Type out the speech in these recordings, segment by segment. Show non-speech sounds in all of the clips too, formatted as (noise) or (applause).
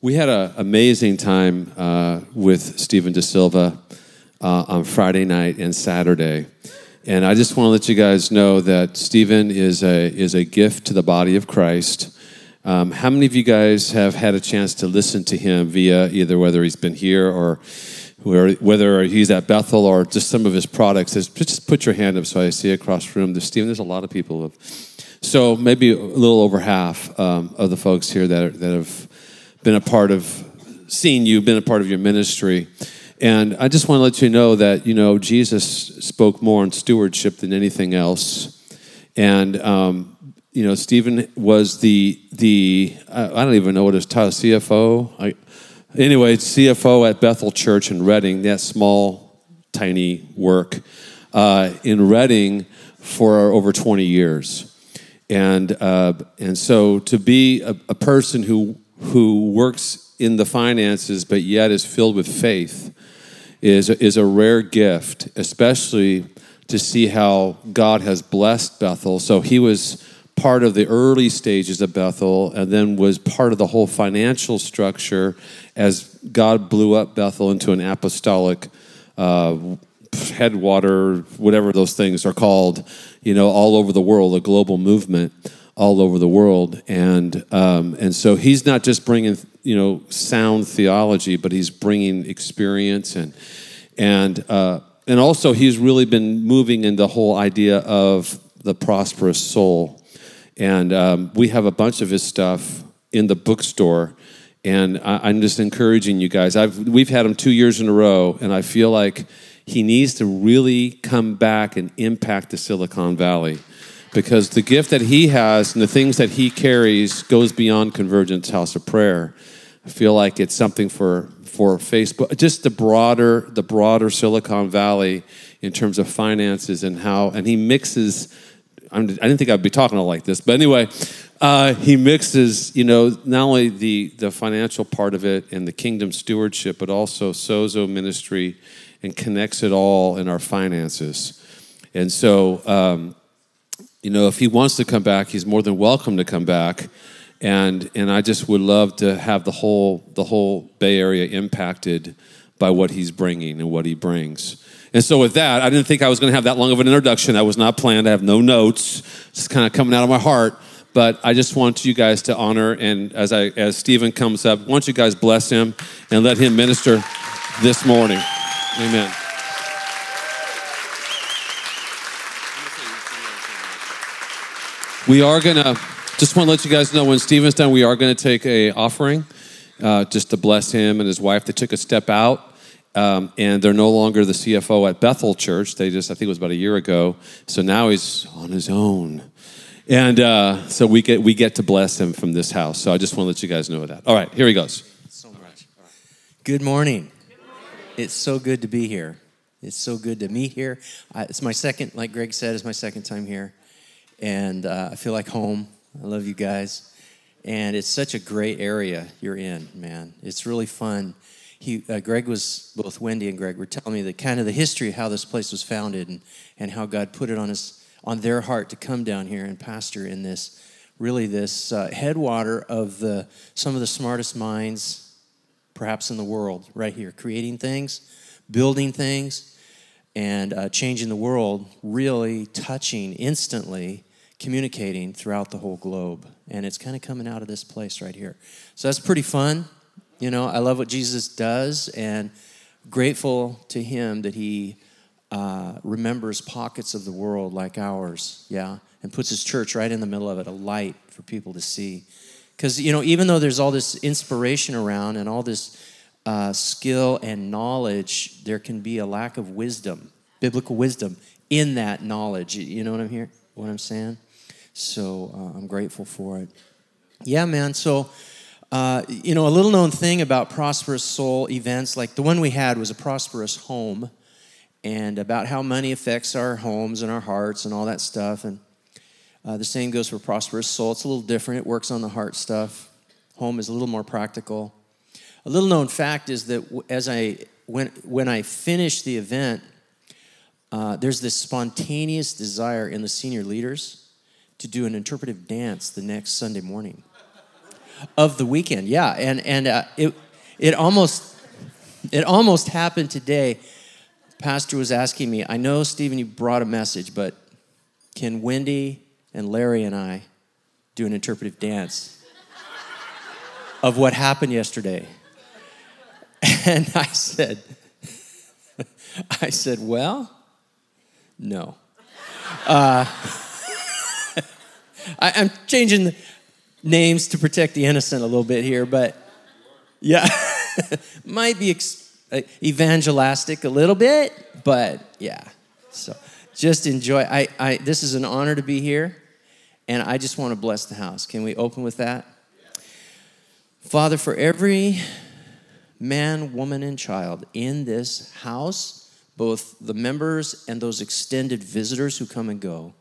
we had an amazing time uh, with Stephen De Silva uh, on Friday night and Saturday. And I just want to let you guys know that Stephen is a, is a gift to the body of Christ. Um, how many of you guys have had a chance to listen to him via either whether he's been here or whether he's at Bethel or just some of his products? Just put your hand up so I see across the room. There's Stephen, there's a lot of people. So maybe a little over half um, of the folks here that, are, that have been a part of seeing you, been a part of your ministry. And I just want to let you know that, you know, Jesus spoke more on stewardship than anything else. And, um, you know, Stephen was the, the I don't even know what his title, CFO? I, anyway, CFO at Bethel Church in Redding, that small, tiny work uh, in Redding for over 20 years. And, uh, and so to be a, a person who who works in the finances but yet is filled with faith is, is a rare gift, especially to see how God has blessed Bethel. So he was part of the early stages of Bethel and then was part of the whole financial structure as God blew up Bethel into an apostolic uh, headwater, whatever those things are called, you know, all over the world, a global movement all over the world, and um, and so he's not just bringing you know sound theology, but he's bringing experience and and uh, and also he's really been moving in the whole idea of the prosperous soul, and um, we have a bunch of his stuff in the bookstore. And I, I'm just encouraging you guys. I've, we've had him two years in a row, and I feel like he needs to really come back and impact the Silicon Valley because the gift that he has and the things that he carries goes beyond Convergence House of Prayer. I feel like it's something for for Facebook, just the broader the broader Silicon Valley in terms of finances and how and he mixes. I'm, I did not think I'd be talking like this, but anyway, uh, he mixes, you know, not only the the financial part of it and the kingdom stewardship, but also sozo ministry, and connects it all in our finances. And so, um, you know, if he wants to come back, he's more than welcome to come back. And and I just would love to have the whole the whole Bay Area impacted by what he's bringing and what he brings. And so with that, I didn't think I was going to have that long of an introduction. That was not planned. I have no notes. It's kind of coming out of my heart. But I just want you guys to honor and as I as Stephen comes up, I want you guys bless him and let him minister this morning. Amen. We are going to, just want to let you guys know when Stephen's done, we are going to take a offering uh, just to bless him and his wife. They took a step out. Um, and they're no longer the CFO at Bethel Church. They just, I think it was about a year ago. So now he's on his own. And uh, so we get, we get to bless him from this house. So I just want to let you guys know that. All right, here he goes. So much. Good morning. It's so good to be here. It's so good to meet here. it's my second, like Greg said, it's my second time here and uh, I feel like home. I love you guys. And it's such a great area you're in, man. It's really fun. He, uh, Greg was, both Wendy and Greg were telling me the kind of the history of how this place was founded and, and how God put it on, his, on their heart to come down here and pastor in this, really this uh, headwater of the, some of the smartest minds perhaps in the world right here, creating things, building things, and uh, changing the world, really touching instantly communicating throughout the whole globe. And it's kind of coming out of this place right here. So that's pretty fun. You know, I love what Jesus does and grateful to him that he uh, remembers pockets of the world like ours, yeah, and puts his church right in the middle of it, a light for people to see. Because, you know, even though there's all this inspiration around and all this uh, skill and knowledge, there can be a lack of wisdom, biblical wisdom in that knowledge. You know what I'm here? What I'm saying? So uh, I'm grateful for it. Yeah, man. So, uh, you know, a little known thing about Prosperous Soul events, like the one we had was a prosperous home, and about how money affects our homes and our hearts and all that stuff. And uh, the same goes for Prosperous Soul. It's a little different, it works on the heart stuff. Home is a little more practical. A little known fact is that as I when when I finished the event, uh, there's this spontaneous desire in the senior leaders to do an interpretive dance the next Sunday morning. of the weekend. Yeah, and and uh, it it almost it almost happened today. Pastor was asking me, I know Stephen, you brought a message, but can Wendy and Larry and I do an interpretive dance of what happened yesterday? (laughs) And I said, (laughs) I said, well, no. Uh, (laughs) I, am changing names to protect the innocent a little bit here, but yeah, (laughs) might be ex- uh, evangelistic a little bit, but yeah. So just enjoy. I, I, this is an honor to be here, and I just want to bless the house. Can we open with that? Father, for every man, woman, and child in this house, both the members and those extended visitors who come and go,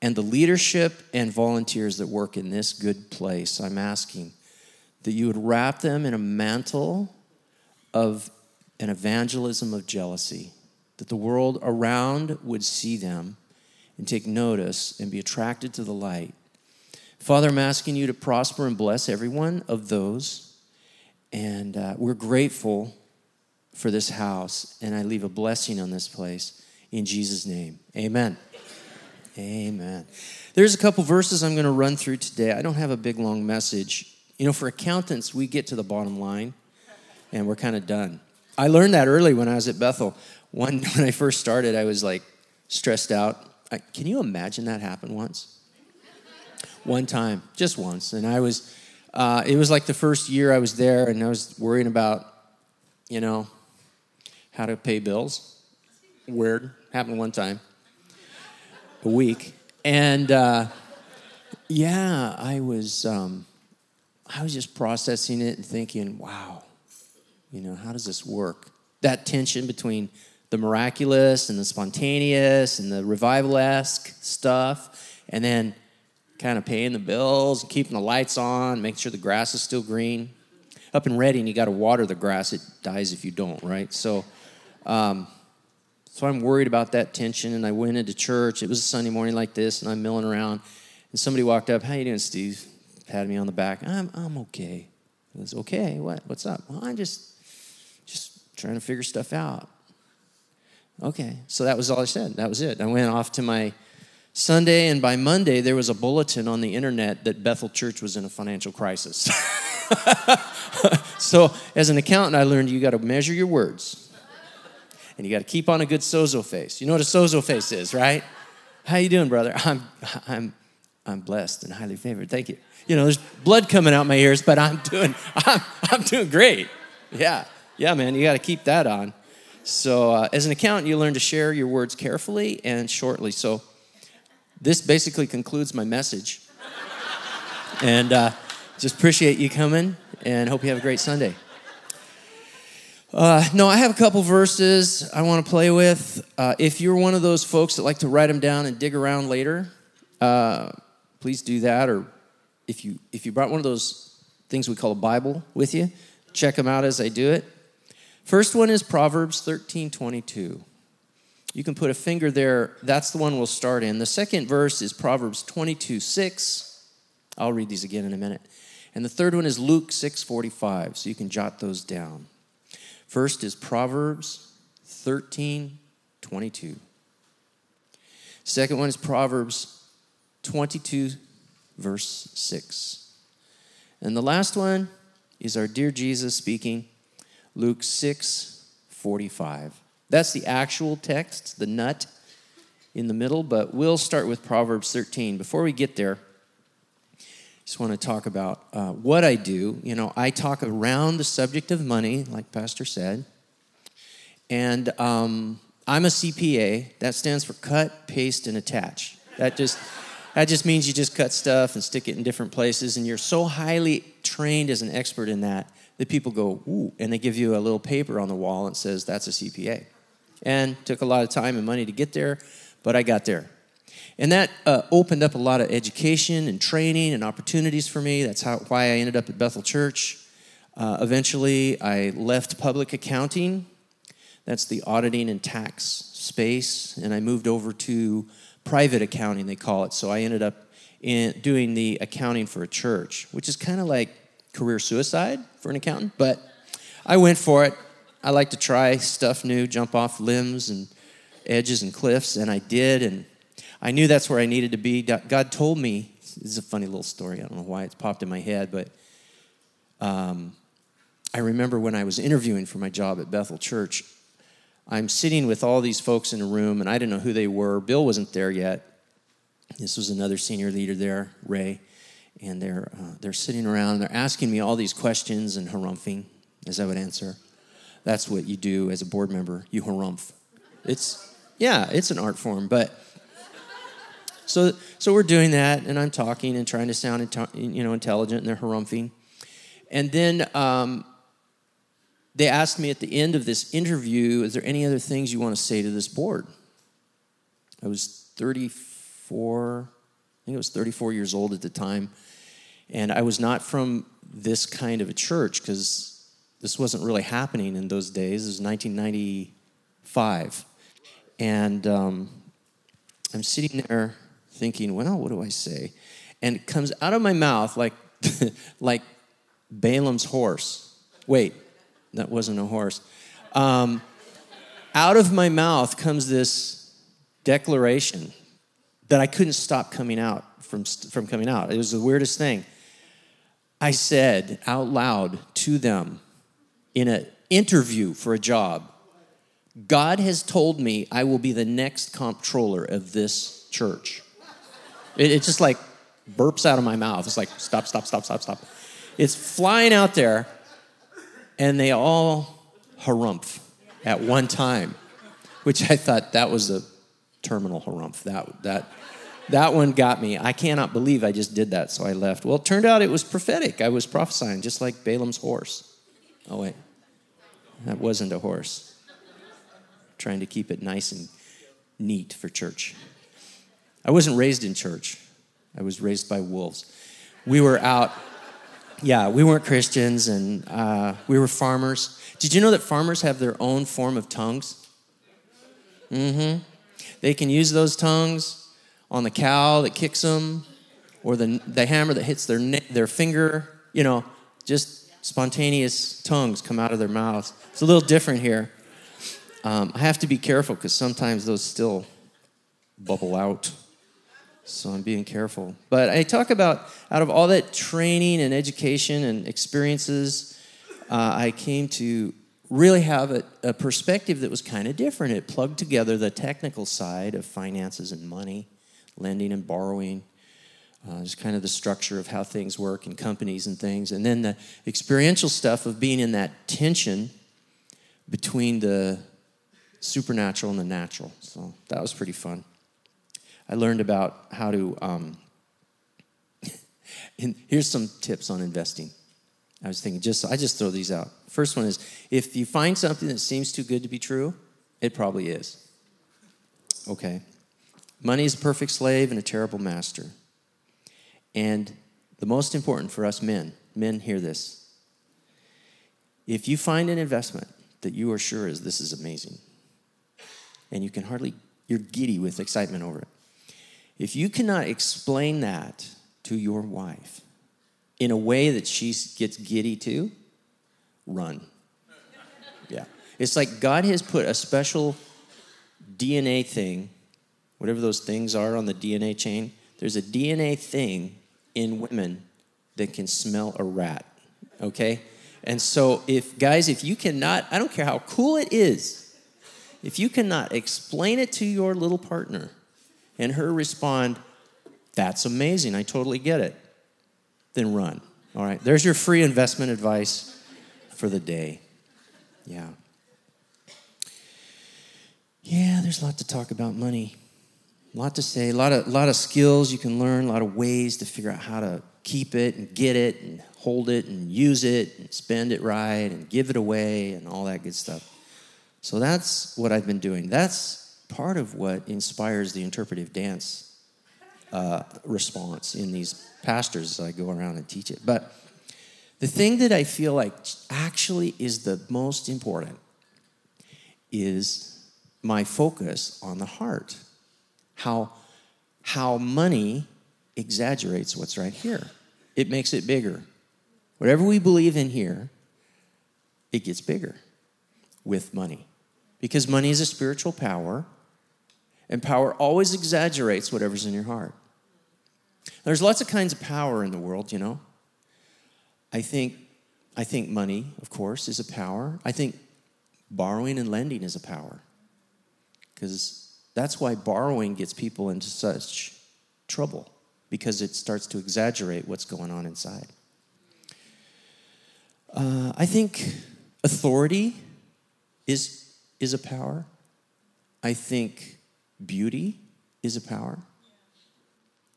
and the leadership and volunteers that work in this good place, I'm asking that you would wrap them in a mantle of an evangelism of jealousy, that the world around would see them and take notice and be attracted to the light. Father, I'm asking you to prosper and bless every one of those. And uh, we're grateful for this house. And I leave a blessing on this place in Jesus' name. Amen. Amen. There's a couple verses I'm going to run through today. I don't have a big long message. You know, for accountants, we get to the bottom line and we're kind of done. I learned that early when I was at Bethel. One (laughs) when I first started, I was like stressed out. I, can you imagine that happened once? One time, just once, and I was. Uh, it was like the first year I was there, and I was worrying about, you know, how to pay bills. Weird. Happened one time a week. And uh, yeah, I was, um, I was just processing it and thinking, wow, you know, how does this work? That tension between the miraculous and the spontaneous and the revival esque stuff, and then kind of paying the bills, and keeping the lights on, making sure the grass is still green. Up in Redding, you got to water the grass; it dies if you don't, right? So, um, so I'm worried about that tension, and I went into church. It was a Sunday morning like this, and I'm milling around, and somebody walked up. How you doing, Steve? Patted me on the back. I'm I'm okay. I was okay. What? What's up? Well, I'm just just trying to figure stuff out. Okay. So that was all I said. That was it. I went off to my Sunday, and by Monday there was a bulletin on the internet that Bethel Church was in a financial crisis. (laughs) so as an accountant, I learned you got to measure your words and you got to keep on a good sozo face. You know what a sozo face is, right? How you doing, brother? I'm, I'm, I'm blessed and highly favored. Thank you. You know, there's blood coming out my ears, but I'm doing, (laughs) I'm, I'm doing great. Yeah, yeah, man. You got to keep that on. So, uh, as an accountant, you learn to share your words carefully and shortly. So, this basically concludes my message. and uh, just appreciate you coming and hope you have a great Sunday. Uh, no, I have a couple verses I want to play with. Uh, if you're one of those folks that like to write them down and dig around later, uh, please do that. Or if you if you brought one of those things we call a Bible with you, check them out as I do it. First one is Proverbs 13, 22. You can put a finger there. That's the one we'll start in. The second verse is Proverbs 22, 6. I'll read these again in a minute. And the third one is Luke 6, 45. So you can jot those down. First is Proverbs 13 22. Second one is Proverbs 22, verse 6. And the last one is our dear Jesus speaking, Luke 6 45. That's the actual text, the nut in the middle, but we'll start with Proverbs 13. Before we get there, just want to talk about uh, what I do. You know, I talk around the subject of money, like Pastor said. And um, I'm a CPA. That stands for cut, paste, and attach. That just that just means you just cut stuff and stick it in different places, and you're so highly trained as an expert in that that people go, ooh, and they give you a little paper on the wall and says that's a CPA. And took a lot of time and money to get there, but I got there. And that uh, opened up a lot of education and training and opportunities for me. That's how, why I ended up at Bethel Church. Uh, eventually, I left public accounting. That's the auditing and tax space. And I moved over to private accounting, they call it. So I ended up in doing the accounting for a church, which is kind of like career suicide for an accountant. But I went for it. I like to try stuff new, jump off limbs and edges and cliffs, and I did. And I knew that's where I needed to be. God told me, this is a funny little story. I don't know why it's popped in my head, but um, I remember when I was interviewing for my job at Bethel Church, I'm sitting with all these folks in a room, and I didn't know who they were. Bill wasn't there yet. This was another senior leader there, Ray, and they're uh, they're sitting around. And they're asking me all these questions and harumphing, as I would answer. That's what you do as a board member. You harumph. It's yeah, it's an art form, but so so we're doing that, and I'm talking and trying to sound you know intelligent, and they're harumphing, and then. Um, they asked me at the end of this interview, Is there any other things you want to say to this board? I was 34, I think I was 34 years old at the time. And I was not from this kind of a church because this wasn't really happening in those days. It was 1995. And um, I'm sitting there thinking, well, what do I say? And it comes out of my mouth like, (laughs) like Balaam's horse. Wait, that wasn't a horse. Um, out of my mouth comes this declaration that I couldn't stop coming out from, from coming out. It was the weirdest thing. I said out loud to them in an interview for a job God has told me I will be the next comptroller of this church. It, it just like burps out of my mouth. It's like, stop, stop, stop, stop, stop. It's flying out there and they all harumph at one time, which I thought that was a terminal harumph. That, that, that one got me. I cannot believe I just did that, so I left. Well, it turned out it was prophetic. I was prophesying, just like Balaam's horse. Oh, wait. That wasn't a horse. trying to keep it nice and neat for church. I wasn't raised in church, I was raised by wolves. We were out yeah, we weren't Christians and uh, we were farmers. Did you know that farmers have their own form of tongues? Mm hmm. They can use those tongues on the cow that kicks them or the, the hammer that hits their, their finger. You know, just spontaneous tongues come out of their mouths. It's a little different here. Um, I have to be careful because sometimes those still bubble out. So I'm being careful. But I talk about out of all that training and education and experiences, uh, I came to really have a, a perspective that was kind of different. It plugged together the technical side of finances and money, lending and borrowing, uh, just kind of the structure of how things work in companies and things, and then the experiential stuff of being in that tension between the supernatural and the natural. So that was pretty fun. I learned about how to. Um, (laughs) and here's some tips on investing. I was thinking, just I just throw these out. First one is if you find something that seems too good to be true, it probably is. Okay. Money is a perfect slave and a terrible master. And the most important for us men, men hear this. If you find an investment that you are sure is this is amazing, and you can hardly, you're giddy with excitement over it, if you cannot explain that to your wife in a way that she gets giddy to, run. Yeah. It's like God has put a special DNA thing, whatever those things are on the DNA chain, there's a DNA thing in women that can smell a rat, okay? And so, if guys, if you cannot, I don't care how cool it is, if you cannot explain it to your little partner, and her respond, That's amazing. I totally get it. Then run. All right. There's your free investment advice for the day. Yeah. Yeah, there's a lot to talk about money. A lot to say, a lot of, lot of skills you can learn, a lot of ways to figure out how to keep it and get it and hold it and use it and spend it right and give it away and all that good stuff. So that's what I've been doing. That's part of what inspires the interpretive dance uh, response in these pastors as I go around and teach it. But the thing that I feel like actually is the most important is my focus on the heart. How, how money exaggerates what's right here. It makes it bigger. Whatever we believe in here, it gets bigger with money. Because money is a spiritual power, and power always exaggerates whatever's in your heart. There's lots of kinds of power in the world, you know. I think, I think money, of course, is a power. I think borrowing and lending is a power. Because that's why borrowing gets people into such trouble, because it starts to exaggerate what's going on inside. Uh, I think authority is, is a power. I think beauty is a power.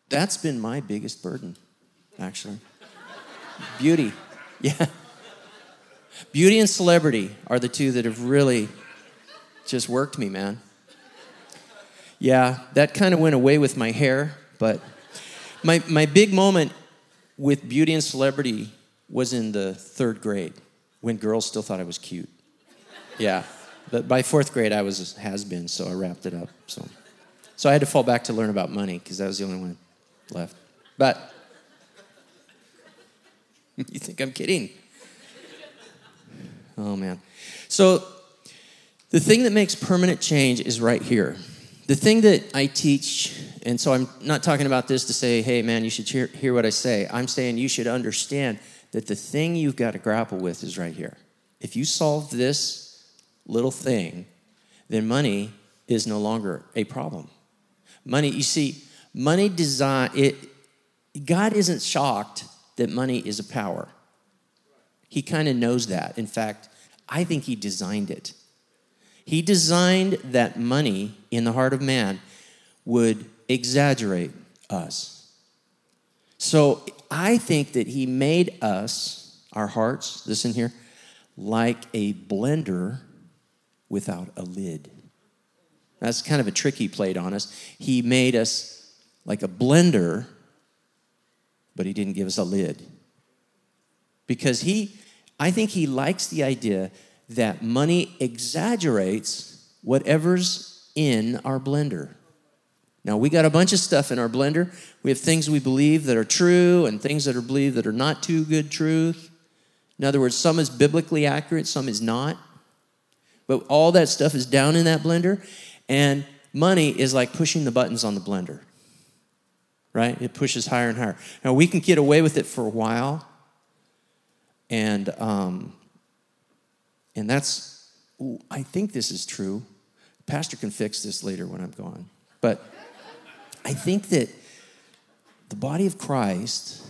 That's been my biggest burden, actually. beauty, (laughs) yeah. Beauty and celebrity are the two that have really just worked me, man. Yeah, that kind of went away with my hair, but my, my big moment with beauty and celebrity was in the third grade when girls still thought I was cute. Yeah. But by fourth grade, I was has been, so I wrapped it up. So, so I had to fall back to learn about money because that was the only one left. But (laughs) you think I'm kidding? Oh man. So the thing that makes permanent change is right here. The thing that I teach, and so I'm not talking about this to say, hey man, you should hear, hear what I say. I'm saying you should understand that the thing you've got to grapple with is right here. If you solve this little thing, then money is no longer a problem. Money, you see, money design it God isn't shocked that money is a power. He kind of knows that. In fact, I think he designed it. He designed that money in the heart of man would exaggerate us. So I think that he made us, our hearts, listen here, like a blender without a lid. That's kind of a trick he played on us. He made us like a blender, but he didn't give us a lid. Because he, I think he likes the idea that money exaggerates whatever's in our blender. Now, we got a bunch of stuff in our blender. We have things we believe that are true and things that are believed that are not too good truth. In other words, some is biblically accurate, some is not. But all that stuff is down in that blender, and money is like pushing the buttons on the blender, right? It pushes higher and higher. Now, we can get away with it for a while, and, um, and that's, I think this is true. Pastor can fix this later when I'm gone. But I think that the body of Christ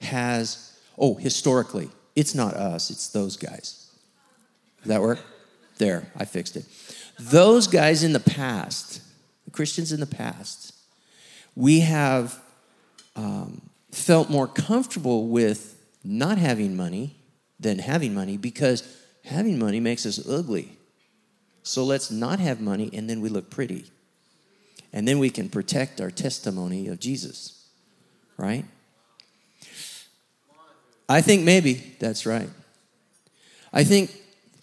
has, oh, historically, it's not us, it's those guys. Does that work? There, I fixed it. Those guys in the past, the Christians in the past, we have um, felt more comfortable with not having money than having money because having money makes us ugly. So let's not have money and then we look pretty and then we can protect our testimony of Jesus, right? I think maybe that's right. I think,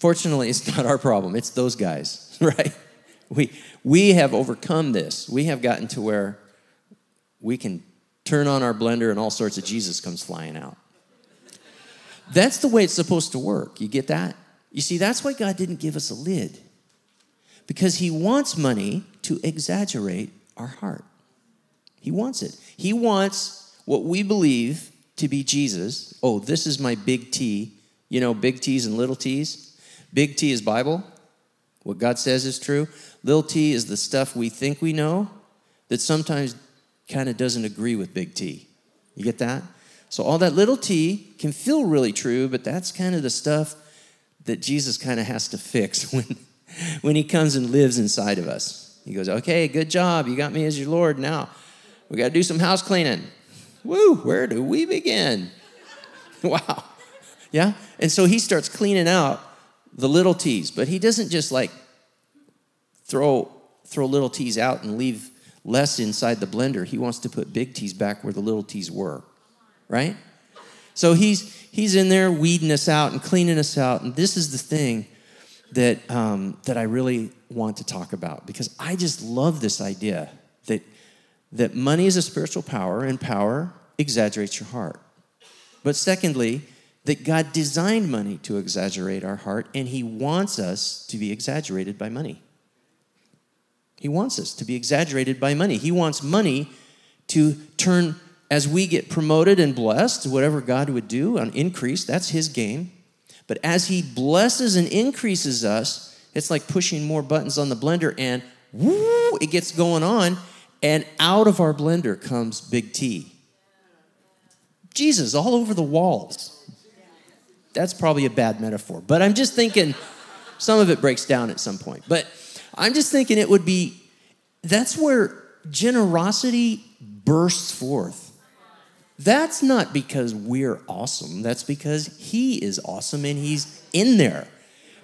fortunately, it's not our problem, it's those guys, (laughs) right? We, we have overcome this. We have gotten to where we can turn on our blender and all sorts of Jesus comes flying out. That's the way it's supposed to work. You get that? You see, that's why God didn't give us a lid because he wants money to exaggerate our heart. He wants it. He wants what we believe to be Jesus. Oh, this is my big T. You know, big T's and little T's. Big T is Bible. What God says is true. Little T is the stuff we think we know that sometimes kind of doesn't agree with big T. You get that? So all that little t can feel really true, but that's kind of the stuff that Jesus kind of has to fix (laughs) when when he comes and lives inside of us. He goes, Okay, good job. You got me as your Lord. Now we got to do some house cleaning. Woo, where do we begin? (laughs) wow. Yeah? And so he starts cleaning out the little t's, but he doesn't just like throw throw little t's out and leave less inside the blender. He wants to put big t's back where the little t's were. Right? So he's he's in there weeding us out and cleaning us out. And this is the thing that, um, that I really want to talk about because I just love this idea that, that money is a spiritual power and power exaggerates your heart. But secondly, that God designed money to exaggerate our heart, and He wants us to be exaggerated by money. He wants us to be exaggerated by money. He wants money to turn, as we get promoted and blessed, whatever God would do on increase, that's His game. But as He blesses and increases us, it's like pushing more buttons on the blender, and woo, it gets going on, and out of our blender comes Big T. Jesus all over the walls. That's probably a bad metaphor, but I'm just thinking some of it breaks down at some point. But I'm just thinking it would be that's where generosity bursts forth. That's not because we're awesome, that's because He is awesome and He's in there.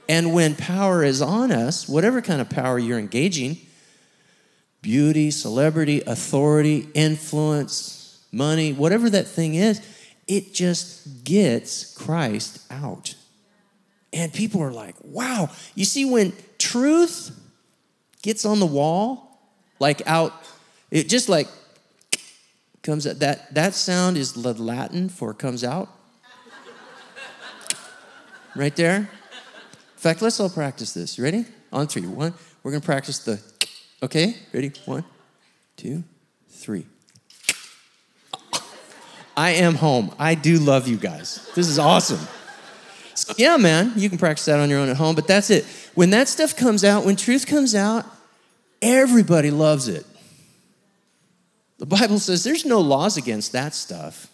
And when power is on us, whatever kind of power you're engaging beauty, celebrity, authority, influence, money, whatever that thing is it just gets Christ out. And people are like, wow. You see, when truth gets on the wall, like out, it just like comes out. That, that sound is the Latin for comes out. right there. In fact, let's all practice this. You ready? On three. One, we're going to practice the, okay? Ready? One, two, three. I am home. I do love you guys. This is awesome. So, Yeah, man, you can practice that on your own at home, but that's it. When that stuff comes out, when truth comes out, everybody loves it. The Bible says there's no laws against that stuff.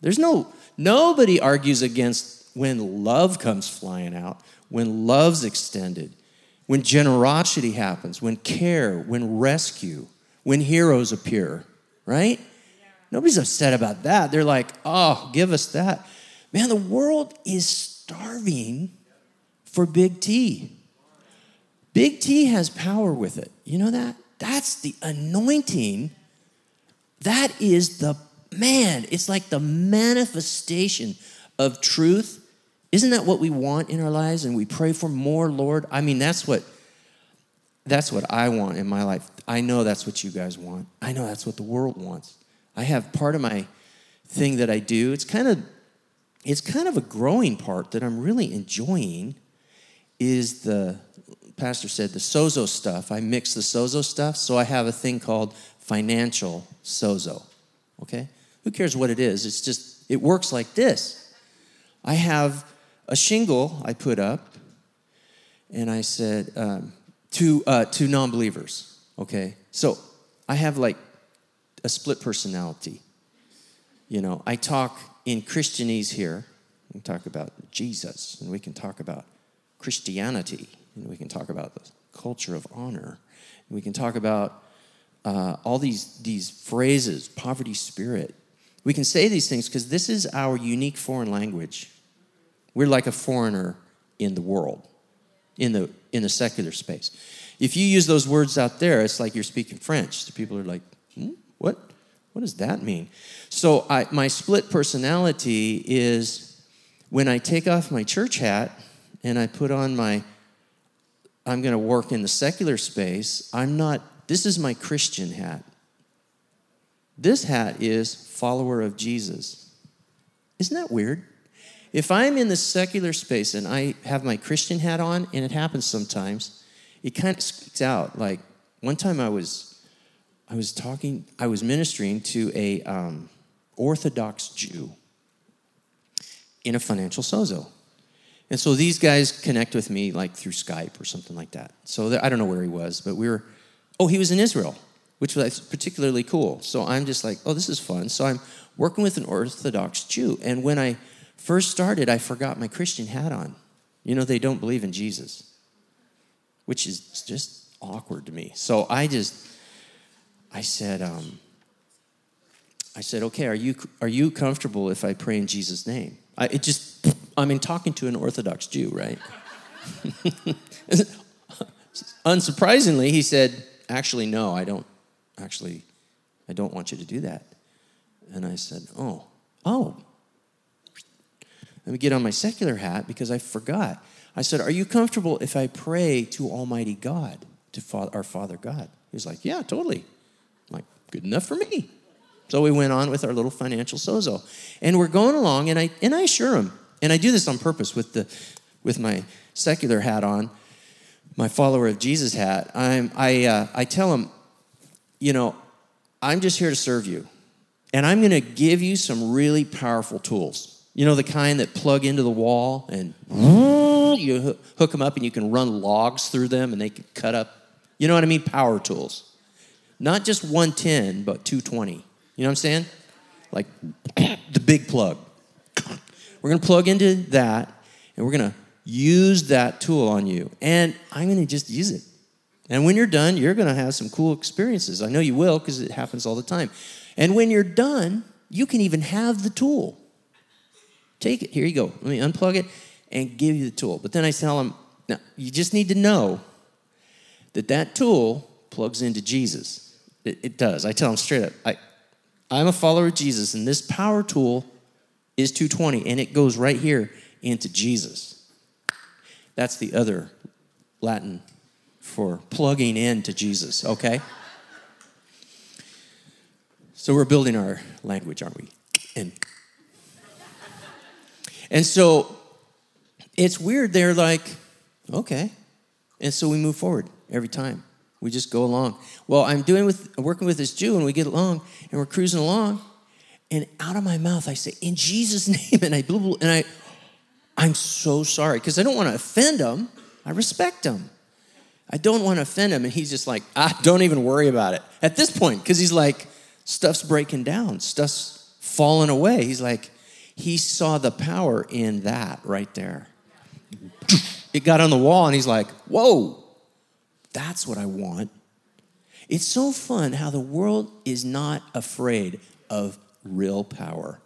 There's no, nobody argues against when love comes flying out, when love's extended, when generosity happens, when care, when rescue, when heroes appear, right? Nobody's upset about that. They're like, oh, give us that. Man, the world is starving for Big T. Big T has power with it. You know that? That's the anointing. That is the man. It's like the manifestation of truth. Isn't that what we want in our lives? And we pray for more, Lord. I mean, that's what that's what I want in my life. I know that's what you guys want. I know that's what the world wants. I have part of my thing that I do. It's kind of it's kind of a growing part that I'm really enjoying is the pastor said the sozo stuff. I mix the sozo stuff, so I have a thing called financial sozo. Okay? Who cares what it is? It's just it works like this. I have a shingle I put up, and I said um, to uh, to non-believers. Okay, so I have like a split personality. You know, I talk in Christianese here. We talk about Jesus, and we can talk about Christianity, and we can talk about the culture of honor. And we can talk about uh, all these, these phrases, poverty spirit. We can say these things because this is our unique foreign language. We're like a foreigner in the world, in the, in the secular space. If you use those words out there, it's like you're speaking French. The people are like, hmm? What, what does that mean? So, I, my split personality is when I take off my church hat and I put on my, I'm going to work in the secular space, I'm not, this is my Christian hat. This hat is follower of Jesus. Isn't that weird? If I'm in the secular space and I have my Christian hat on, and it happens sometimes, it kind of squeaks out. Like one time I was I was talking, I was ministering to a um, Orthodox Jew in a financial sozo. And so these guys connect with me like through Skype or something like that. So I don't know where he was, but we were, oh, he was in Israel, which was particularly cool. So I'm just like, oh, this is fun. So I'm working with an Orthodox Jew. And when I first started, I forgot my Christian hat on. You know, they don't believe in Jesus, which is just awkward to me. So I just, I said, um, I said, okay, are you, are you comfortable if I pray in Jesus' name? I, it just, I mean, talking to an Orthodox Jew, right? (laughs) Unsurprisingly, he said, actually, no, I don't, actually, I don't want you to do that. And I said, oh, oh. Let me get on my secular hat because I forgot. I said, Are you comfortable if I pray to Almighty God, to our Father God? He was like, Yeah, totally. Good enough for me. So we went on with our little financial sozo. And we're going along, and I, and I assure him, and I do this on purpose with, the, with my secular hat on, my follower of Jesus hat. I'm, I, uh, I tell him, you know, I'm just here to serve you. And I'm going to give you some really powerful tools. You know, the kind that plug into the wall and (laughs) you hook them up and you can run logs through them and they can cut up. You know what I mean? Power tools. Not just 110, but 220. You know what I'm saying? Like (clears throat) the big plug. (clears throat) We're going to plug into that and we're going to use that tool on you. And I'm going to just use it. And when you're done, you're going to have some cool experiences. I know you will because it happens all the time. And when you're done, you can even have the tool. Take it. Here you go. Let me unplug it and give you the tool. But then I tell them, now, you just need to know that that tool plugs into Jesus. It, it does. I tell them straight up, I, I'm a follower of Jesus, and this power tool is 220, and it goes right here into Jesus. That's the other Latin for plugging into Jesus, okay? So we're building our language, aren't we? And and so it's weird. They're like, okay. And so we move forward every time. We just go along. Well, I'm doing with working with this Jew, and we get along, and we're cruising along, and out of my mouth I say, "In Jesus' (laughs) name," and I blah, blah, and I, I'm so sorry because I don't want to offend him. I respect him. I don't want to offend him, and he's just like, "Ah, don't even worry about it." At this point, because he's like, stuff's breaking down, stuff's falling away. He's like, he saw the power in that right there. It got on the wall, and he's like, whoa, that's what I want. It's so fun how the world is not afraid of real power,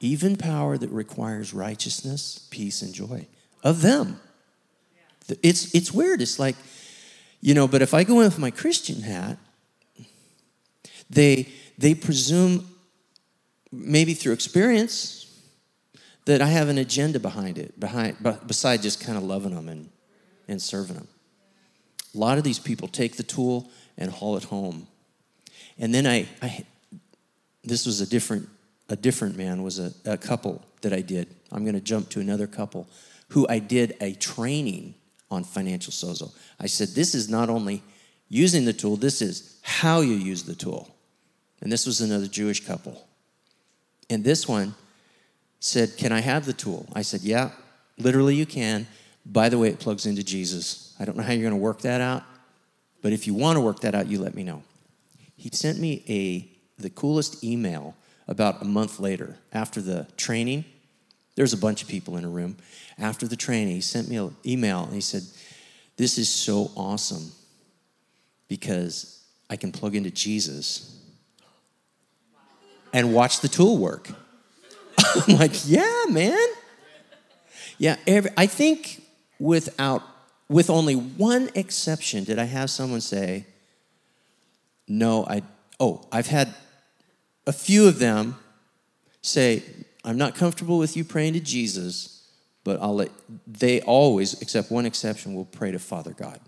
even power that requires righteousness, peace, and joy of them. It's, it's weird. It's like, you know, but if I go in with my Christian hat, they, they presume maybe through experience, that I have an agenda behind it, behind, beside just kind of loving them and, and serving them. A lot of these people take the tool and haul it home. And then I, I this was a different, a different man, was a, a couple that I did. I'm going to jump to another couple who I did a training on financial sozo. I said, this is not only using the tool, this is how you use the tool. And this was another Jewish couple. And this one said, Can I have the tool? I said, Yeah, literally you can. By the way, it plugs into Jesus. I don't know how you're going to work that out, but if you want to work that out, you let me know. He sent me a the coolest email about a month later after the training. There's a bunch of people in a room. After the training, he sent me an email and he said, This is so awesome because I can plug into Jesus and watch the tool work. (laughs) I'm like, yeah, man. Yeah, every, I think without, with only one exception, did I have someone say, no, I, oh, I've had a few of them say, I'm not comfortable with you praying to Jesus, but I'll let, they always, except one exception, will pray to Father God.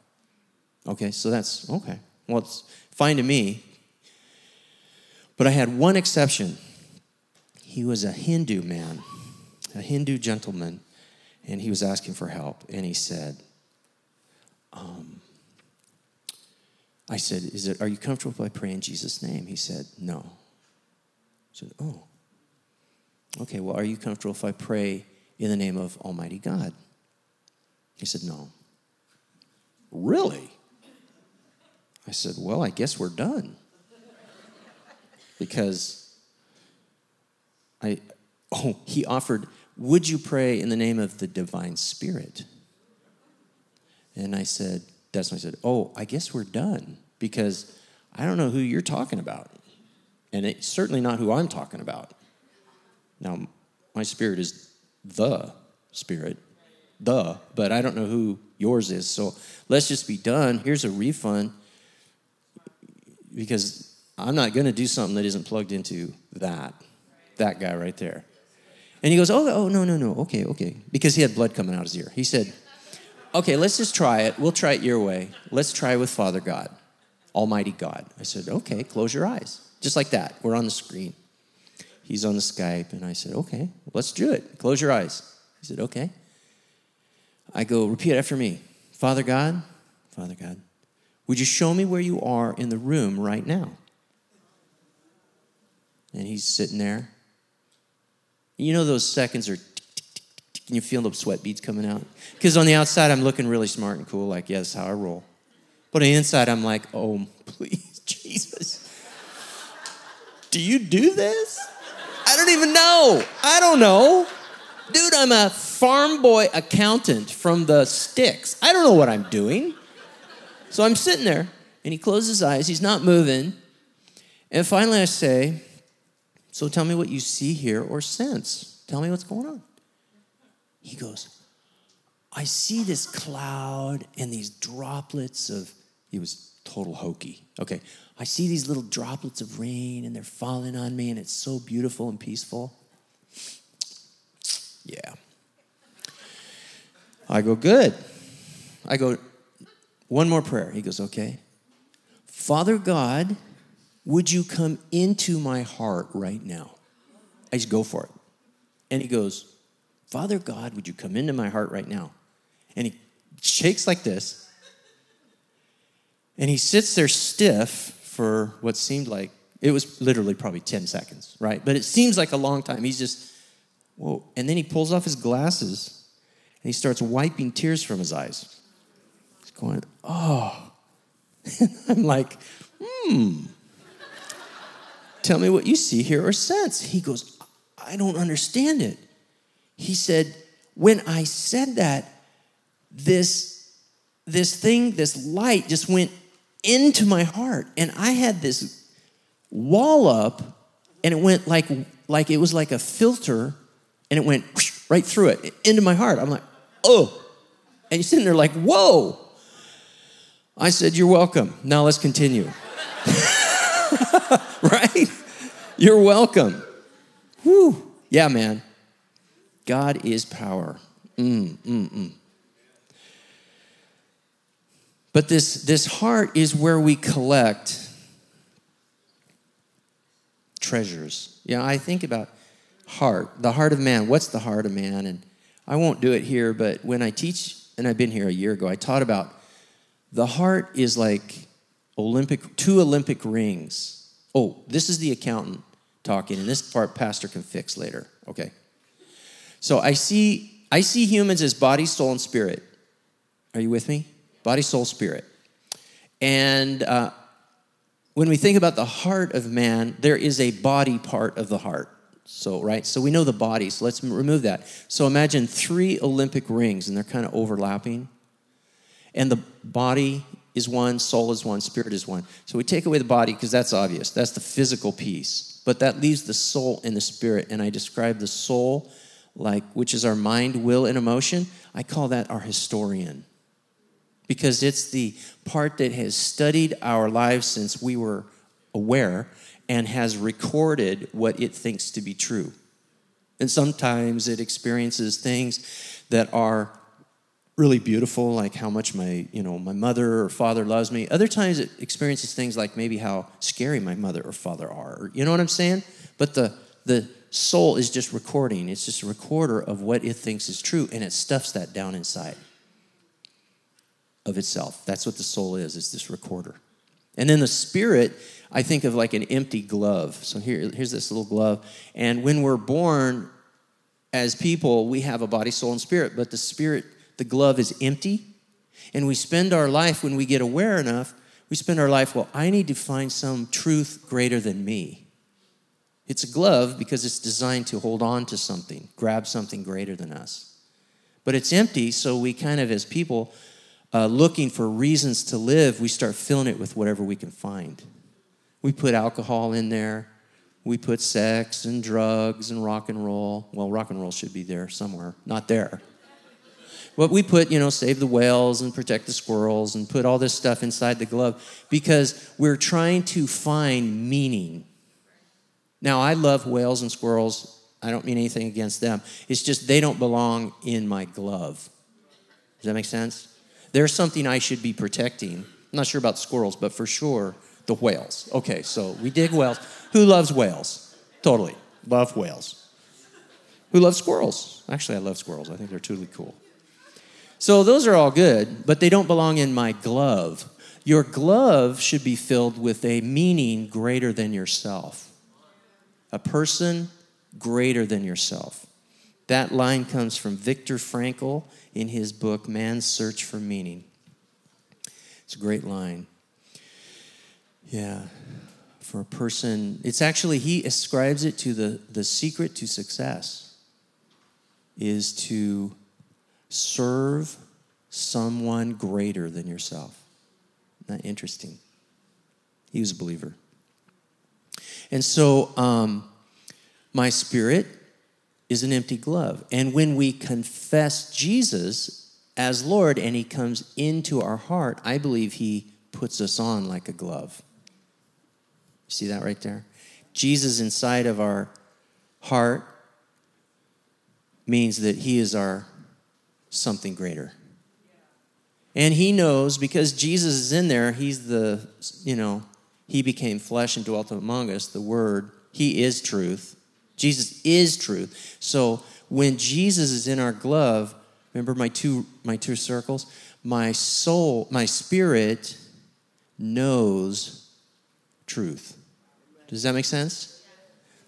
Okay, so that's, okay. Well, it's fine to me but I had one exception. He was a Hindu man, a Hindu gentleman, and he was asking for help. And he said, um, I said, Is it, Are you comfortable if I pray in Jesus' name? He said, No. I said, Oh. Okay, well, are you comfortable if I pray in the name of Almighty God? He said, No. Really? I said, Well, I guess we're done because I, oh, he offered, Would you pray in the name of the divine spirit? And I said, when I said, Oh, I guess we're done because I don't know who you're talking about. And it's certainly not who I'm talking about. Now, my spirit is the spirit, the, but I don't know who yours is. So let's just be done. Here's a refund because I'm not going to do something that isn't plugged into that, that guy right there. And he goes, oh, oh, no, no, no, okay, okay. Because he had blood coming out of his ear. He said, okay, let's just try it. We'll try it your way. Let's try it with Father God. Almighty God. I said, Okay, close your eyes. Just like that. We're on the screen. He's on the Skype, and I said, Okay, let's do it. Close your eyes. He said, Okay. I go, Repeat after me Father God, Father God, would you show me where you are in the room right now? And he's sitting there. You know those seconds are can you feel the sweat beads coming out? Because on the outside, I'm looking really smart and cool, like, yeah, how I roll. But on the inside, I'm like, oh, (laughs) please, Jesus. Do you do this? I don't even know. I don't know. Dude, I'm a farm boy accountant from the sticks. I don't know what I'm doing. So I'm sitting there, and he closes his eyes. He's not moving. And finally, I say, So tell me what you see, hear, or sense. Tell me what's going on. He goes, I see this cloud and these droplets of, he was total hokey. Okay, I see these little droplets of rain and they're falling on me and it's so beautiful and peaceful. Yeah. I go, good. I go, one more prayer. He goes, okay. Father God, would you come into my heart right now? I just go for it. And he goes, Father God, would you come into my heart right now? And he shakes like this. And he sits there stiff for what seemed like, it was literally probably 10 seconds, right? But it seems like a long time. He's just, whoa. And then he pulls off his glasses and he starts wiping tears from his eyes. He's going, oh. (laughs) I'm like, hmm. Tell me what you see, hear, or sense. He goes, I don't understand it he said, when I said that, this, this thing, this light just went into my heart. And I had this wall up, and it went like, like it was like a filter, and it went right through it into my heart. I'm like, oh. And you're sitting there like, whoa. I said, You're welcome. Now let's continue. (laughs) right? You're welcome. Whew. Yeah, man. God is power. Mm, mm, mm. But this, this heart is where we collect treasures. Yeah, I think about heart, the heart of man. What's the heart of man? And I won't do it here, but when I teach, and I've been here a year ago, I taught about the heart is like Olympic, two Olympic rings. Oh, this is the accountant talking, and this part Pastor can fix later. Okay. So I see I see humans as body, soul, and spirit. Are you with me? Body, soul, spirit. And uh, when we think about the heart of man, there is a body part of the heart. So, right? So we know the body, so let's remove that. So imagine three Olympic rings, and they're kind of overlapping. And the body is one, soul is one, spirit is one. So we take away the body because that's obvious. That's the physical piece. But that leaves the soul and the spirit. And I describe the soul like which is our mind, will, and emotion, I call that our historian. Because it's the part that has studied our lives since we were aware and has recorded what it thinks to be true. And sometimes it experiences things that are really beautiful, like how much my, you know, my mother or father loves me. Other times it experiences things like maybe how scary my mother or father are. You know what I'm saying? But the the soul is just recording. It's just a recorder of what it thinks is true, and it stuffs that down inside of itself. That's what the soul is, it's this recorder. And then the spirit, I think of like an empty glove. So here, here's this little glove. And when we're born as people, we have a body, soul, and spirit, but the spirit, the glove is empty. And we spend our life, when we get aware enough, we spend our life, well, I need to find some truth greater than me. It's a glove because it's designed to hold on to something, grab something greater than us. But it's empty, so we kind of, as people uh, looking for reasons to live, we start filling it with whatever we can find. We put alcohol in there, we put sex and drugs and rock and roll. Well, rock and roll should be there somewhere, not there. But we put, you know, save the whales and protect the squirrels and put all this stuff inside the glove because we're trying to find meaning now, I love whales and squirrels. I don't mean anything against them. It's just they don't belong in my glove. Does that make sense? There's something I should be protecting. I'm not sure about squirrels, but for sure the whales. Okay, so we dig whales. Who loves whales? Totally. Love whales. Who loves squirrels? Actually, I love squirrels. I think they're totally cool. So those are all good, but they don't belong in my glove. Your glove should be filled with a meaning greater than yourself. A person greater than yourself. That line comes from Viktor Frankl in his book, Man's Search for Meaning. It's a great line. Yeah. For a person, it's actually, he ascribes it to the, the secret to success is to serve someone greater than yourself. Isn't that interesting? He was a believer. And so, um, my spirit is an empty glove. And when we confess Jesus as Lord and He comes into our heart, I believe He puts us on like a glove. See that right there? Jesus inside of our heart means that He is our something greater. And He knows because Jesus is in there, He's the, you know, He became flesh and dwelt among us, the Word. He is truth. Jesus is truth. So when Jesus is in our glove, remember my two my two circles? My soul, my spirit knows truth. Does that make sense?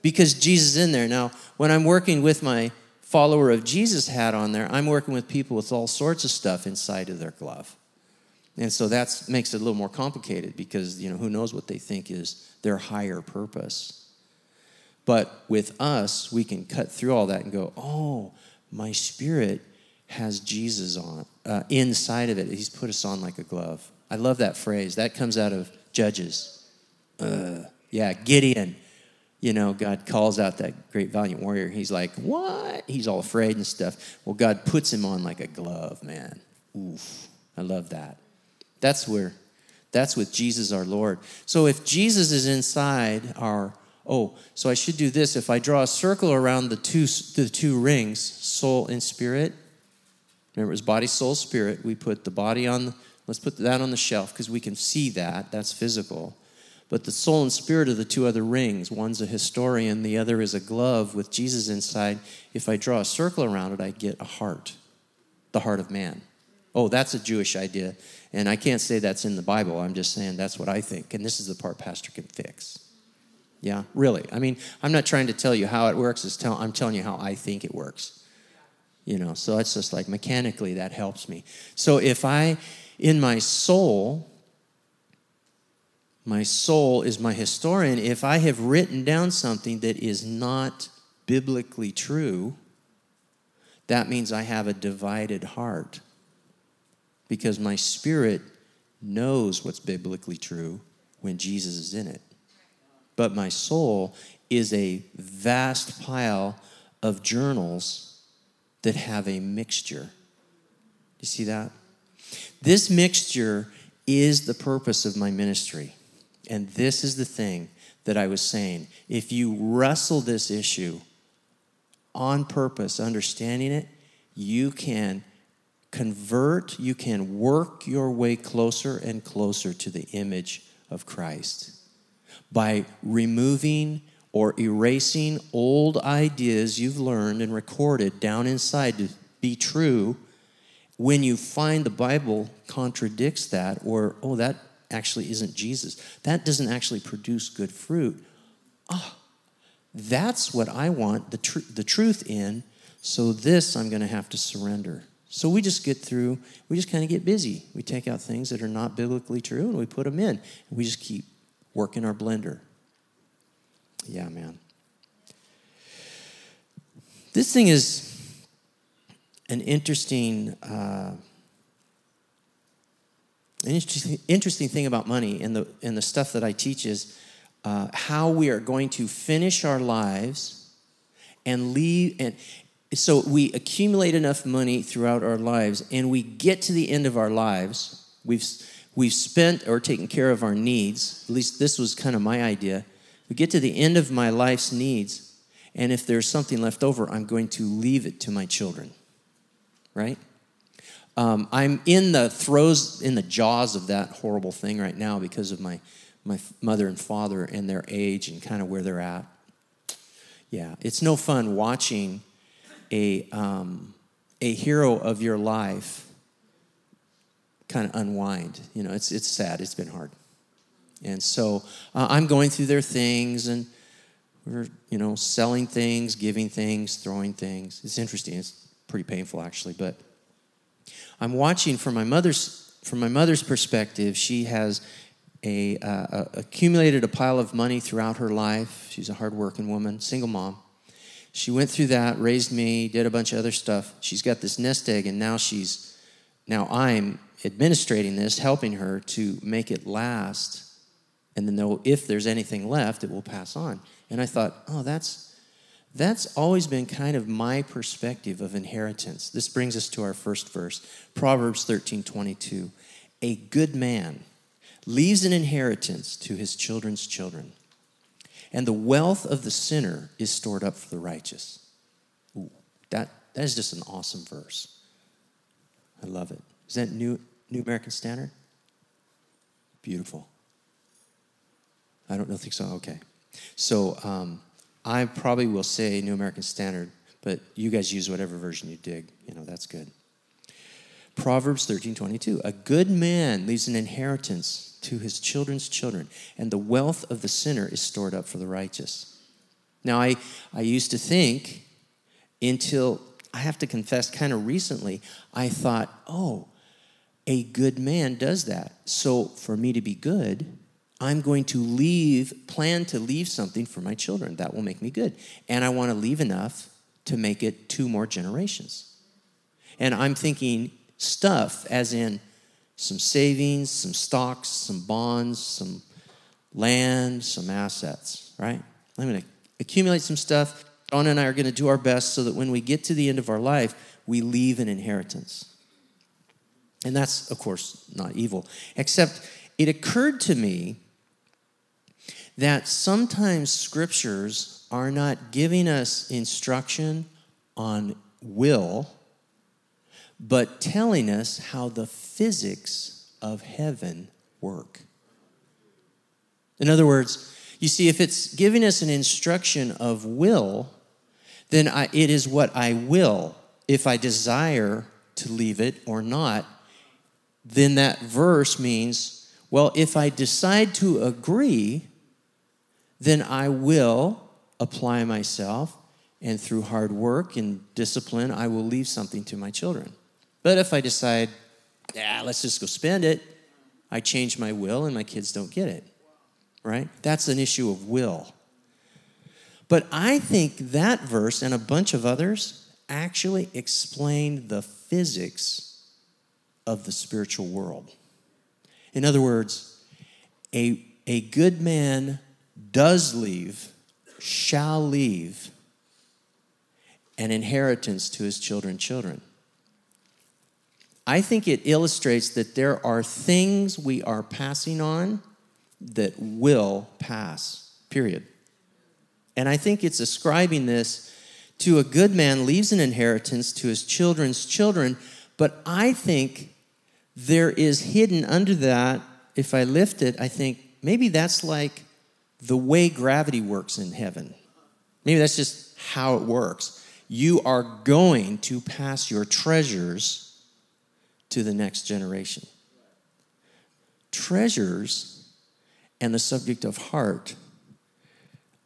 Because Jesus is in there. Now, when I'm working with my follower of Jesus hat on there, I'm working with people with all sorts of stuff inside of their glove. And so that makes it a little more complicated because, you know, who knows what they think is their higher purpose. But with us, we can cut through all that and go, oh, my spirit has Jesus on uh, inside of it. He's put us on like a glove. I love that phrase. That comes out of Judges. Uh, yeah, Gideon. You know, God calls out that great valiant warrior. He's like, what? He's all afraid and stuff. Well, God puts him on like a glove, man. Oof. I love that. That's where, that's with Jesus our Lord. So if Jesus is inside our oh, so I should do this. If I draw a circle around the two, the two rings, soul and spirit, remember it was body, soul, spirit. We put the body on, let's put that on the shelf because we can see that. That's physical. But the soul and spirit are the two other rings. One's a historian, the other is a glove with Jesus inside. If I draw a circle around it, I get a heart, the heart of man. Oh, that's a Jewish idea. And I can't say that's in the Bible. I'm just saying that's what I think. And this is the part Pastor can fix. Yeah, really. I mean, I'm not trying to tell you how it works. It's tell, I'm telling you how I think it works. You know, so it's just like mechanically that helps me. So if I, in my soul, my soul is my historian. If I have written down something that is not biblically true, that means I have a divided heart because my spirit knows what's biblically true when Jesus is in it but my soul is a vast pile of journals that have a mixture. You see that? This mixture is the purpose of my ministry. And this is the thing that I was saying. If you wrestle this issue on purpose, understanding it, you can convert, you can work your way closer and closer to the image of Christ by removing or erasing old ideas you've learned and recorded down inside to be true. When you find the Bible contradicts that, or, oh, that actually isn't Jesus, that doesn't actually produce good fruit. Ah, oh, that's what I want the, tr- the truth in, so this I'm going to have to surrender. So we just get through, we just kind of get busy. We take out things that are not biblically true and we put them in. We just keep working our blender. Yeah, man. This thing is an interesting, uh, an interesting, interesting thing about money and the, and the stuff that I teach is uh, how we are going to finish our lives and leave. And so we accumulate enough money throughout our lives and we get to the end of our lives. We've, we've spent or taken care of our needs. At least this was kind of my idea we get to the end of my life's needs, and if there's something left over, I'm going to leave it to my children, right? Um, I'm in the throes, in the jaws of that horrible thing right now because of my, my mother and father and their age and kind of where they're at. Yeah, it's no fun watching a, um, a hero of your life kind of unwind. You know, it's, it's sad, it's been hard. And so uh, I'm going through their things and we're, you know, selling things, giving things, throwing things. It's interesting. It's pretty painful actually, but I'm watching from my mother's from my mother's perspective. She has a, uh, accumulated a pile of money throughout her life. She's a hardworking woman, single mom. She went through that, raised me, did a bunch of other stuff. She's got this nest egg, and now she's now I'm administrating this, helping her to make it last and then if there's anything left, it will pass on. And I thought, oh, that's that's always been kind of my perspective of inheritance. This brings us to our first verse, Proverbs 13, 22. A good man leaves an inheritance to his children's children, and the wealth of the sinner is stored up for the righteous. Ooh, that, that is just an awesome verse. I love it. Is that New, New American Standard? Beautiful. I don't know think so. Okay. So um, I probably will say New American Standard, but you guys use whatever version you dig. You know, that's good. Proverbs 13 22. A good man leaves an inheritance to his children's children, and the wealth of the sinner is stored up for the righteous. Now, I, I used to think until I have to confess, kind of recently, I thought, oh, a good man does that. So for me to be good, I'm going to leave, plan to leave something for my children. That will make me good. And I want to leave enough to make it two more generations. And I'm thinking stuff as in some savings, some stocks, some bonds, some land, some assets, right? I'm going to accumulate some stuff. Dawn and I are going to do our best so that when we get to the end of our life, we leave an inheritance. And that's, of course, not evil. Except it occurred to me that sometimes scriptures are not giving us instruction on will, but telling us how the physics of heaven work. In other words, you see, if it's giving us an instruction of will, then I, it is what I will. If I desire to leave it or not, then that verse means, well, if I decide to agree, then I will apply myself, and through hard work and discipline, I will leave something to my children. But if I decide, yeah, let's just go spend it, I change my will and my kids don't get it, right? That's an issue of will. But I think that verse and a bunch of others actually explain the physics of the spiritual world. In other words, a, a good man does leave, shall leave an inheritance to his children children. I think it illustrates that there are things we are passing on that will pass, period. And I think it's ascribing this to a good man leaves an inheritance to his children's children, but I think there is hidden under that, if I lift it, I think maybe that's like the way gravity works in heaven. Maybe that's just how it works. You are going to pass your treasures to the next generation. Treasures and the subject of heart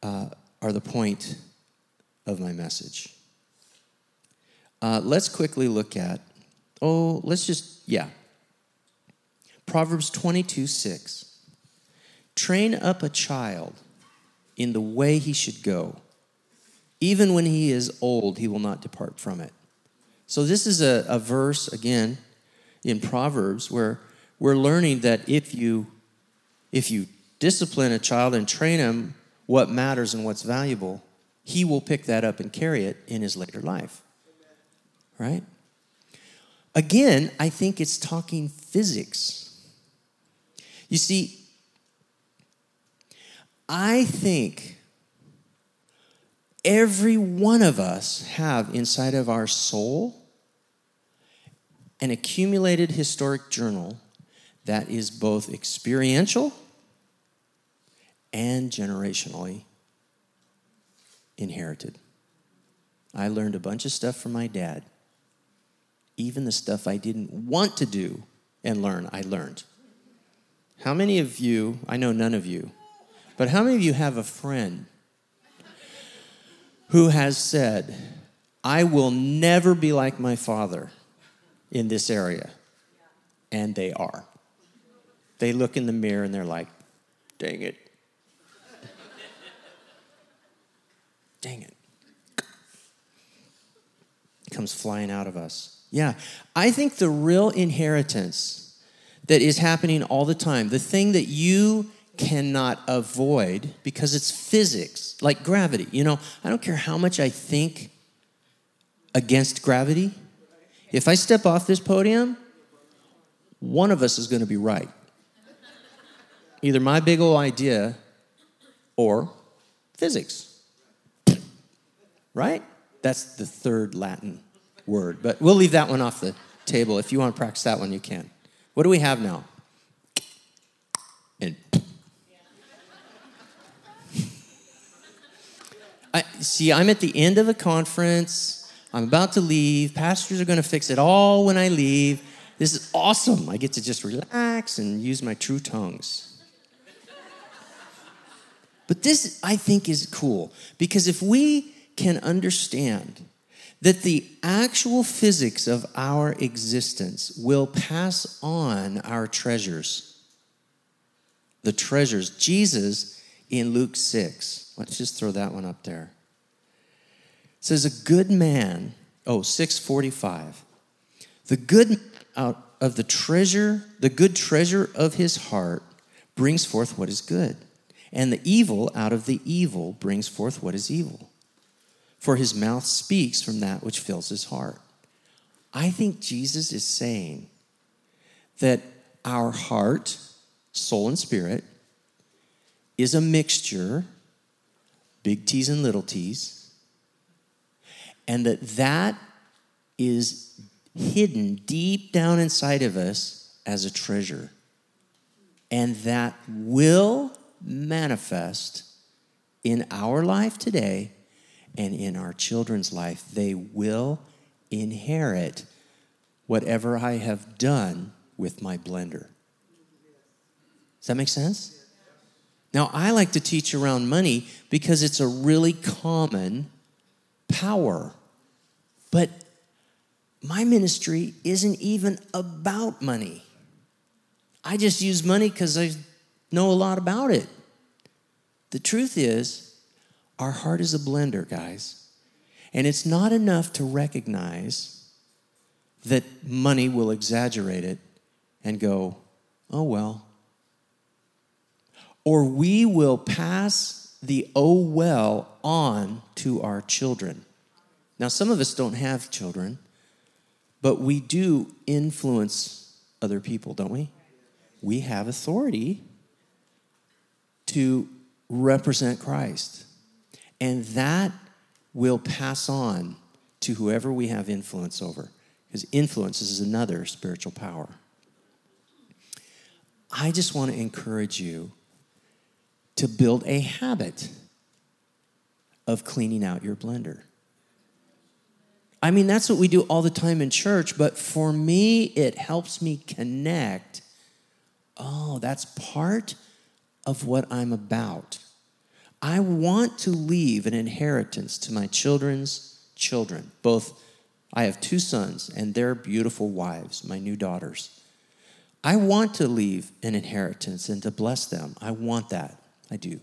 uh, are the point of my message. Uh, let's quickly look at, oh, let's just, yeah. Proverbs 22 6. Train up a child in the way he should go. Even when he is old, he will not depart from it. So, this is a, a verse, again, in Proverbs where we're learning that if you, if you discipline a child and train him what matters and what's valuable, he will pick that up and carry it in his later life. Right? Again, I think it's talking physics. You see, I think every one of us have inside of our soul an accumulated historic journal that is both experiential and generationally inherited. I learned a bunch of stuff from my dad. Even the stuff I didn't want to do and learn, I learned. How many of you, I know none of you, but how many of you have a friend who has said, I will never be like my father in this area? And they are. They look in the mirror and they're like, dang it. (laughs) dang it. Comes flying out of us. Yeah, I think the real inheritance that is happening all the time, the thing that you cannot avoid because it's physics, like gravity. You know, I don't care how much I think against gravity. If I step off this podium, one of us is going to be right. Either my big old idea or physics. Right? That's the third Latin word. But we'll leave that one off the table. If you want to practice that one, you can. What do we have now? And I, see, I'm at the end of a conference. I'm about to leave. Pastors are going to fix it all when I leave. This is awesome. I get to just relax and use my true tongues. But this, I think, is cool because if we can understand that the actual physics of our existence will pass on our treasures, the treasures, Jesus in Luke 6, let's just throw that one up there. Says, A good man, oh, 645. The good out of the treasure, the good treasure of his heart brings forth what is good, and the evil out of the evil brings forth what is evil. For his mouth speaks from that which fills his heart. I think Jesus is saying that our heart, soul, and spirit is a mixture, big T's and little t's, and that that is hidden deep down inside of us as a treasure. And that will manifest in our life today and in our children's life. They will inherit whatever I have done with my blender. Does that make sense? Now, I like to teach around money because it's a really common power. But my ministry isn't even about money. I just use money because I know a lot about it. The truth is, our heart is a blender, guys. And it's not enough to recognize that money will exaggerate it and go, oh well. Or we will pass the oh well on to our children. Now, some of us don't have children. But we do influence other people, don't we? We have authority to represent Christ. And that will pass on to whoever we have influence over. Because influence is another spiritual power. I just want to encourage you to build a habit of cleaning out your blender. I mean, that's what we do all the time in church, but for me, it helps me connect. Oh, that's part of what I'm about. I want to leave an inheritance to my children's children. Both, I have two sons and their beautiful wives, my new daughters. I want to leave an inheritance and to bless them. I want that. I do.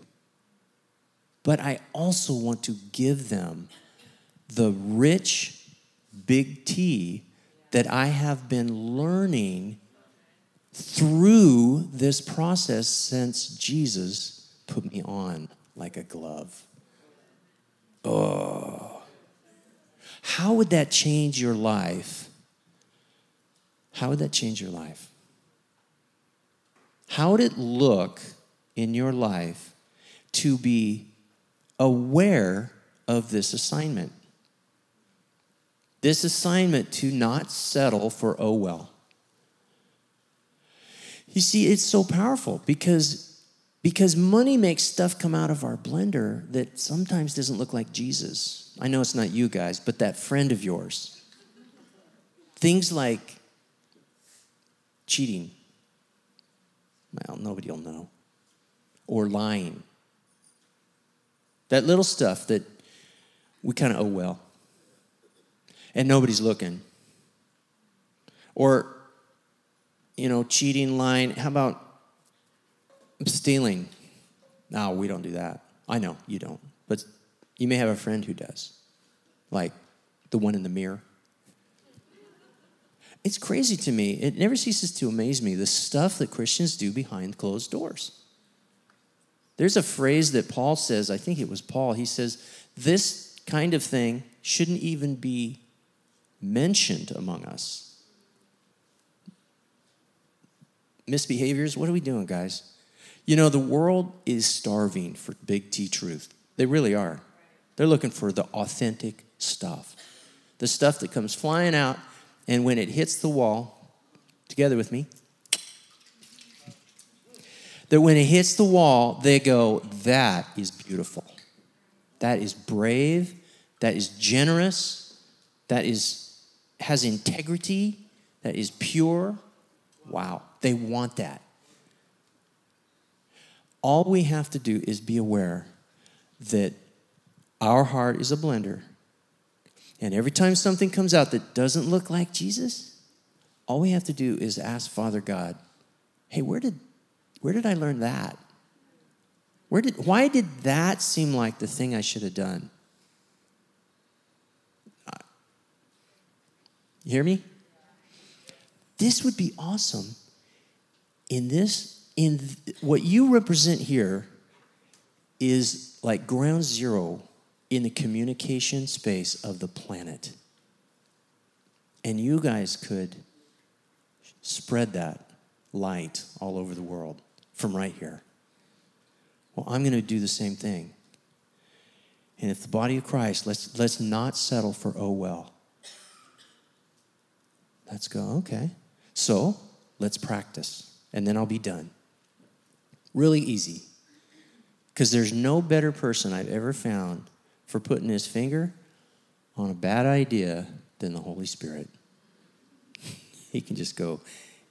But I also want to give them the rich big T that I have been learning through this process since Jesus put me on like a glove. Oh. How would that change your life? How would that change your life? How would it look in your life to be aware of this assignment? This assignment to not settle for oh well. You see, it's so powerful because because money makes stuff come out of our blender that sometimes doesn't look like Jesus. I know it's not you guys, but that friend of yours. Things like cheating. Well, nobody will know. Or lying. That little stuff that we kind of owe well. And nobody's looking. Or, you know, cheating, lying. How about stealing? No, we don't do that. I know you don't. But you may have a friend who does, like the one in the mirror. It's crazy to me. It never ceases to amaze me the stuff that Christians do behind closed doors. There's a phrase that Paul says, I think it was Paul. He says, This kind of thing shouldn't even be mentioned among us. Misbehaviors, what are we doing, guys? You know, the world is starving for big T truth. They really are. They're looking for the authentic stuff, the stuff that comes flying out, and when it hits the wall, together with me, that when it hits the wall, they go, That is beautiful. That is brave. That is generous. That is, has integrity. That is pure. Wow. They want that. All we have to do is be aware that our heart is a blender. And every time something comes out that doesn't look like Jesus, all we have to do is ask Father God, hey, where did, where did I learn that? Where did, why did that seem like the thing I should have done? You hear me? This would be awesome in this in th- what you represent here is like ground zero in the communication space of the planet. And you guys could spread that light all over the world from right here. Well, I'm going to do the same thing. And if the body of Christ, let's, let's not settle for, oh, well. Let's go, okay. So let's practice, and then I'll be done. Really easy. Because there's no better person I've ever found for putting his finger on a bad idea than the Holy Spirit. (laughs) he can just go,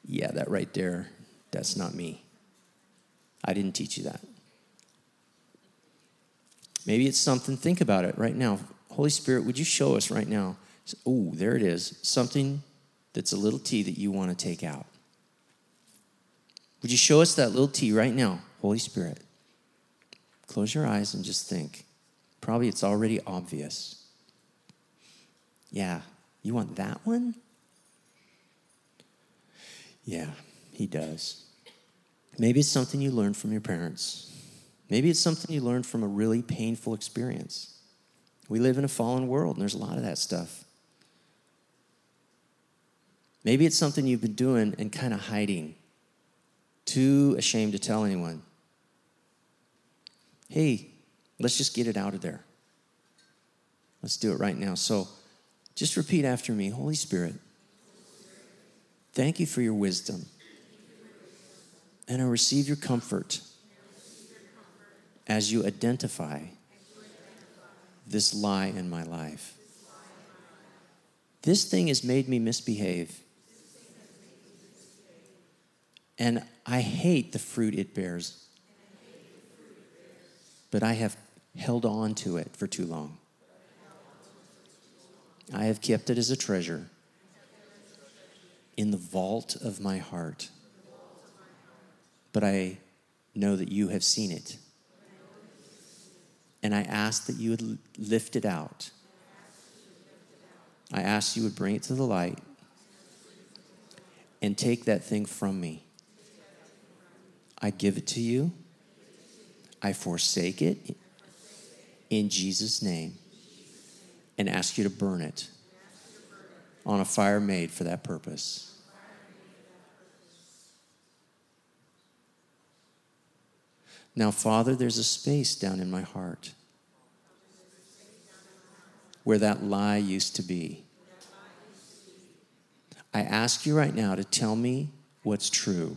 yeah, that right there, that's not me. I didn't teach you that. Maybe it's something, think about it right now. Holy Spirit, would you show us right now? Oh, there it is. Something that's a little T that you want to take out. Would you show us that little T right now, Holy Spirit? Close your eyes and just think. Probably it's already obvious. Yeah, you want that one? Yeah, he does. Maybe it's something you learned from your parents. Maybe it's something you learned from a really painful experience. We live in a fallen world, and there's a lot of that stuff. Maybe it's something you've been doing and kind of hiding too ashamed to tell anyone. Hey, let's just get it out of there. Let's do it right now. So just repeat after me Holy Spirit, thank you for your wisdom. And I receive your comfort as you identify this lie in my life. This thing has made me misbehave. And I hate the fruit it bears. But I have held on to it for too long. I have kept it as a treasure in the vault of my heart. But I know that you have seen it. And I ask that you would lift it out. I ask you would bring it to the light and take that thing from me. I give it to you. I forsake it in Jesus' name and ask you to burn it on a fire made for that purpose. Now, Father, there's a space down in my heart where that lie used to be. I ask you right now to tell me what's true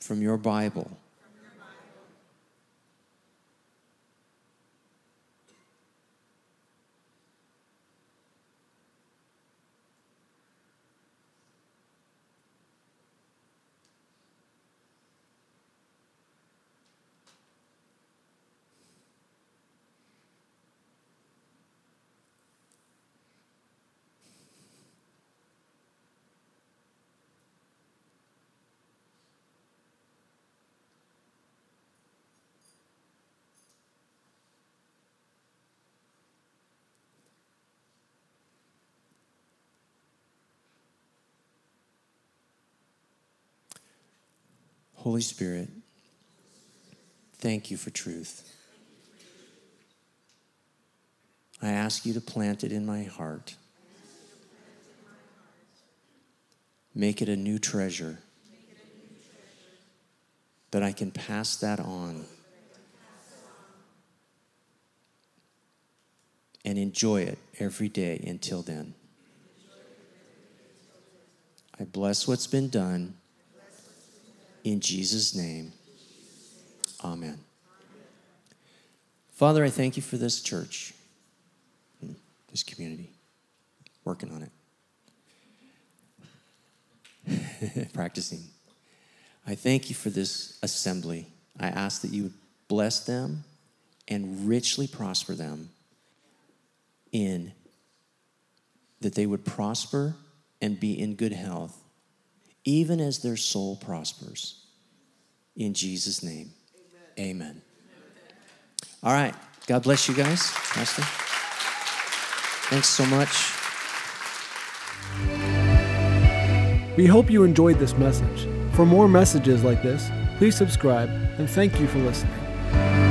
from your Bible. Holy Spirit, thank you for truth. I ask you to plant it in my heart. Make it a new treasure that I can pass that on and enjoy it every day until then. I bless what's been done in Jesus' name, amen. Father, I thank you for this church, hmm, this community, working on it, (laughs) practicing. I thank you for this assembly. I ask that you would bless them and richly prosper them in that they would prosper and be in good health even as their soul prospers. In Jesus' name, amen. amen. All right. God bless you guys. Pastor. Thanks so much. We hope you enjoyed this message. For more messages like this, please subscribe and thank you for listening.